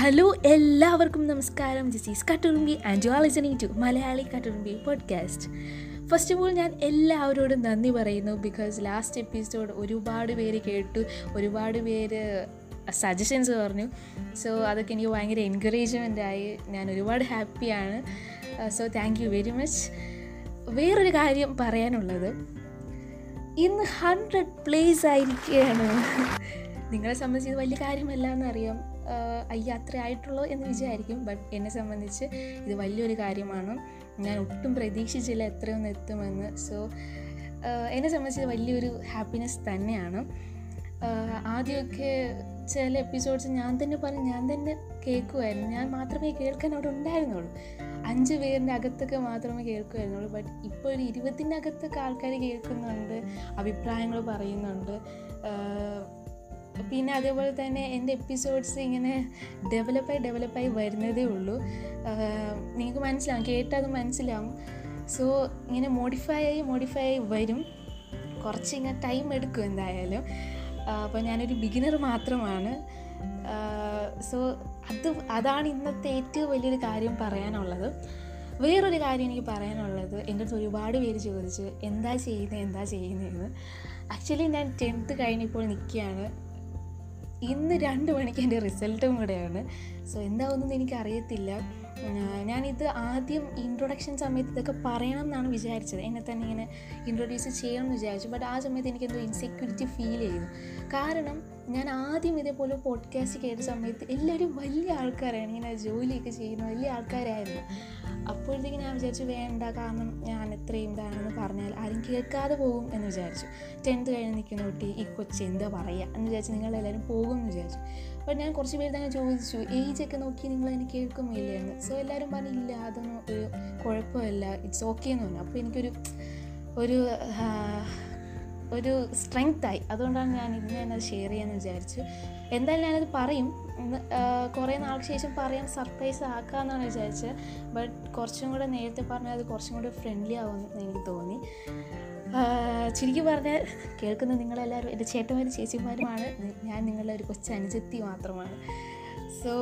Hello എല്ലാവർക്കും നമസ്കാരം. This is Katturumbi and you are listening to Malayali Katturumbi podcast first of all ഞാൻ എല്ലാവരോടും നന്ദി പറയുന്നു ബിക്കോസ് ലാസ്റ്റ് എപ്പിസോഡ് ഒരുപാട് പേര് കേട്ടു ഒരുപാട് പേര് സജഷൻസ് പറഞ്ഞു. സോ അതൊക്കെ എനിക്ക് ഭയങ്കര എൻകറേജ്മെന്റ് ആയി. ഞാൻ ഒരുപാട് ഹാപ്പിയാണ് so thank you very much വേറൊരു കാര്യം പറയാനുള്ളത്. ഇന്ന് ഹൺഡ്രഡ് പ്ലേസ് ആയിരിക്കുകയാണ്. നിങ്ങളെ സംബന്ധിച്ച് ഇത് വലിയ കാര്യമല്ല എന്നറിയാം ആഹ് അയ്യ എന്ന് വിചാരിക്കും. ബട്ട് എന്നെ സംബന്ധിച്ച് ഇത് വലിയൊരു കാര്യമാണ്. ഞാൻ ഒട്ടും പ്രതീക്ഷിച്ചില്ല എത്രയൊന്ന് എത്തുമെന്ന്. സോ എന്നെ സംബന്ധിച്ച് വലിയൊരു ഹാപ്പിനെസ് തന്നെയാണ്. ആദ്യമൊക്കെ ചില എപ്പിസോഡ്സ് ഞാൻ തന്നെ പറഞ്ഞ് ഞാൻ തന്നെ കേൾക്കുമായിരുന്നു ഞാൻ മാത്രമേ കേൾക്കാൻ അവിടെ ഉണ്ടായിരുന്നുള്ളൂ. അഞ്ച് പേരിന്റെ അകത്തൊക്കെ മാത്രമേ കേൾക്കുമായിരുന്നുള്ളൂ ബട്ട് ഇപ്പോൾ ഒരു ഇരുപത്തിന്റെ അകത്തൊക്കെ ആൾക്കാർ കേൾക്കുന്നുണ്ട് അഭിപ്രായങ്ങൾ പറയുന്നുണ്ട്. പിന്നെ അതേപോലെ തന്നെ എന്റെ എപ്പിസോഡ്സ് ഇങ്ങനെ ഡെവലപ്പായി ഡെവലപ്പായി വരുന്നതേ ഉള്ളൂ. നിങ്ങൾക്ക് മനസ്സിലാവും കേട്ടാൽ അത് മനസ്സിലാവും. സോ ഇങ്ങനെ മോഡിഫൈ ആയി മോഡിഫൈ ആയി വരും. കുറച്ച് ഇങ്ങനെ ടൈം എടുക്കും എന്തായാലും. അപ്പോൾ ഞാനൊരു ബിഗിനർ മാത്രമാണ്. സോ അത് അതാണ് ഇന്നത്തെ ഏറ്റവും വലിയൊരു കാര്യം പറയാനുള്ളത്. വേറൊരു കാര്യം എനിക്ക് പറയാനുള്ളത്. എന്റെ അടുത്ത് ഒരുപാട് പേര് ചോദിച്ച് എന്താ ചെയ്യുന്നത് എന്താ ചെയ്യുന്നതെന്ന് ആക്ച്വലി ഞാൻ ടെൻത്ത് കഴിഞ്ഞിപ്പോൾ നിൽക്കുകയാണ്. ഇന്ന് രണ്ട് മണിക്ക് എന്റെ റിസൾട്ടും കൂടെയാണ്. സോ എന്താവുമെന്ന് എനിക്കറിയത്തില്ല. ഞാനിത് ആദ്യം ഇൻട്രൊഡക്ഷൻ സമയത്ത് ഇതൊക്കെ പറയണം എന്നാണ് വിചാരിച്ചത്. എന്നെ തന്നെ ഇങ്ങനെ ഇൻട്രൊഡ്യൂസ് ചെയ്യണം എന്ന് വിചാരിച്ചു. ബട്ട് ആ സമയത്ത് എനിക്കെന്തോ ഇൻസെക്യൂരിറ്റി ഫീൽ ചെയ്തു. കാരണം ഞാൻ ആദ്യം ഇതേപോലെ പോഡ്കാസ്റ്റ് കേട്ട സമയത്ത് എല്ലാവരും വലിയ ആൾക്കാരാണ്. ഇങ്ങനെ ജോലിയൊക്കെ ചെയ്യുന്ന വലിയ ആൾക്കാരായിരുന്നു. അപ്പോഴത്തേക്ക് ഞാൻ വിചാരിച്ചു വേണ്ട കാരണം ഞാൻ എത്രയും ഇതാണെന്ന് പറഞ്ഞാൽ ആരും കേൾക്കാതെ പോകും എന്ന് വിചാരിച്ചു. ടെൻത്ത് കഴിഞ്ഞ് നിൽക്കുന്ന കുട്ടി ഈ കൊച്ചി എന്താ പറയുക എന്ന് വിചാരിച്ച് നിങ്ങളെല്ലാവരും പോകും എന്ന് വിചാരിച്ചു. അപ്പോൾ ഞാൻ കുറച്ച് പേര് തന്നെ ചോദിച്ചു ഏജ് ഒക്കെ നോക്കി നിങ്ങൾ അതിന് കേൾക്കുമില്ല എന്ന്. സോ എല്ലാവരും പറഞ്ഞു ഇല്ല അതൊന്നും ഒരു കുഴപ്പമില്ല. ഇറ്റ്സ് ഓക്കെ എന്ന് പറഞ്ഞു. അപ്പോൾ എനിക്കൊരു ഒരു ഒരു സ്ട്രെങ്ത്തായി അതുകൊണ്ടാണ് ഞാൻ ഇന്ന് അത് ഷെയർ ചെയ്യാമെന്ന് വിചാരിച്ചു. എന്തായാലും ഞാനത് പറയും. കുറേ നാൾക്ക് ശേഷം പറയാൻ സർപ്രൈസ് ആക്കാമെന്നാണ് വിചാരിച്ചത്. ബട്ട് കുറച്ചും കൂടെ നേരത്തെ പറഞ്ഞാൽ അത് കുറച്ചും കൂടെ ഫ്രണ്ട്ലി ആവുമെന്ന് എനിക്ക് തോന്നി. ചുരുക്കി പറഞ്ഞാൽ കേൾക്കുന്ന നിങ്ങളെല്ലാവരും എന്റെ ചേട്ടന്മാരും ചേച്ചിമാരുമാണ്. ഞാൻ നിങ്ങളുടെ ഒരു കൊച്ചു അനുജത്തി മാത്രമാണ് സോ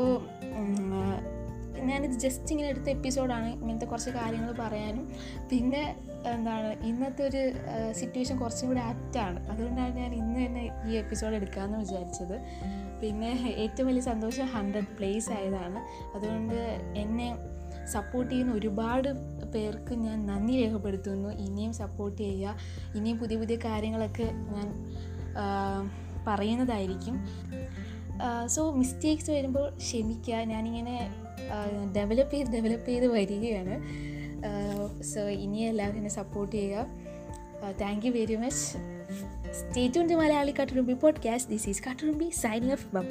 ഞാനിത് ജസ്റ്റ് ഇങ്ങനെ എടുത്ത എപ്പിസോഡാണ് ഇങ്ങനത്തെ കുറച്ച് കാര്യങ്ങൾ പറയാനും. പിന്നെ എന്താണ് ഇന്നത്തെ ഒരു സിറ്റുവേഷൻ കുറച്ചും കൂടി ആപ്റ്റാണ് അതുകൊണ്ടാണ് ഞാൻ ഇന്ന് തന്നെ ഈ എപ്പിസോഡ് എടുക്കാമെന്ന് വിചാരിച്ചത്. പിന്നെ ഏറ്റവും വലിയ സന്തോഷം ഹൺഡ്രഡ് പ്ലേസ് ആയതാണ്. അതുകൊണ്ട് എന്നെ സപ്പോർട്ട് ചെയ്യുന്ന ഒരുപാട് പേർക്ക് ഞാൻ നന്ദി രേഖപ്പെടുത്തുന്നു. ഇനിയും സപ്പോർട്ട് ചെയ്യുക. ഇനിയും പുതിയ പുതിയ കാര്യങ്ങളൊക്കെ ഞാൻ പറയുന്നതായിരിക്കും. സോ മിസ്റ്റേക്സ് വരുമ്പോൾ ക്ഷമിക്കുക. ഞാനിങ്ങനെ ഡെവലപ്പ് ചെയ്ത് ഡെവലപ്പ് ചെയ്ത് വരികയാണ്. സോ ഇനി എല്ലാവരും എന്നെ സപ്പോർട്ട് ചെയ്യുക. Thank you very much stay tune to Malayali Katturumbi podcast this is Katturumbi signing off bye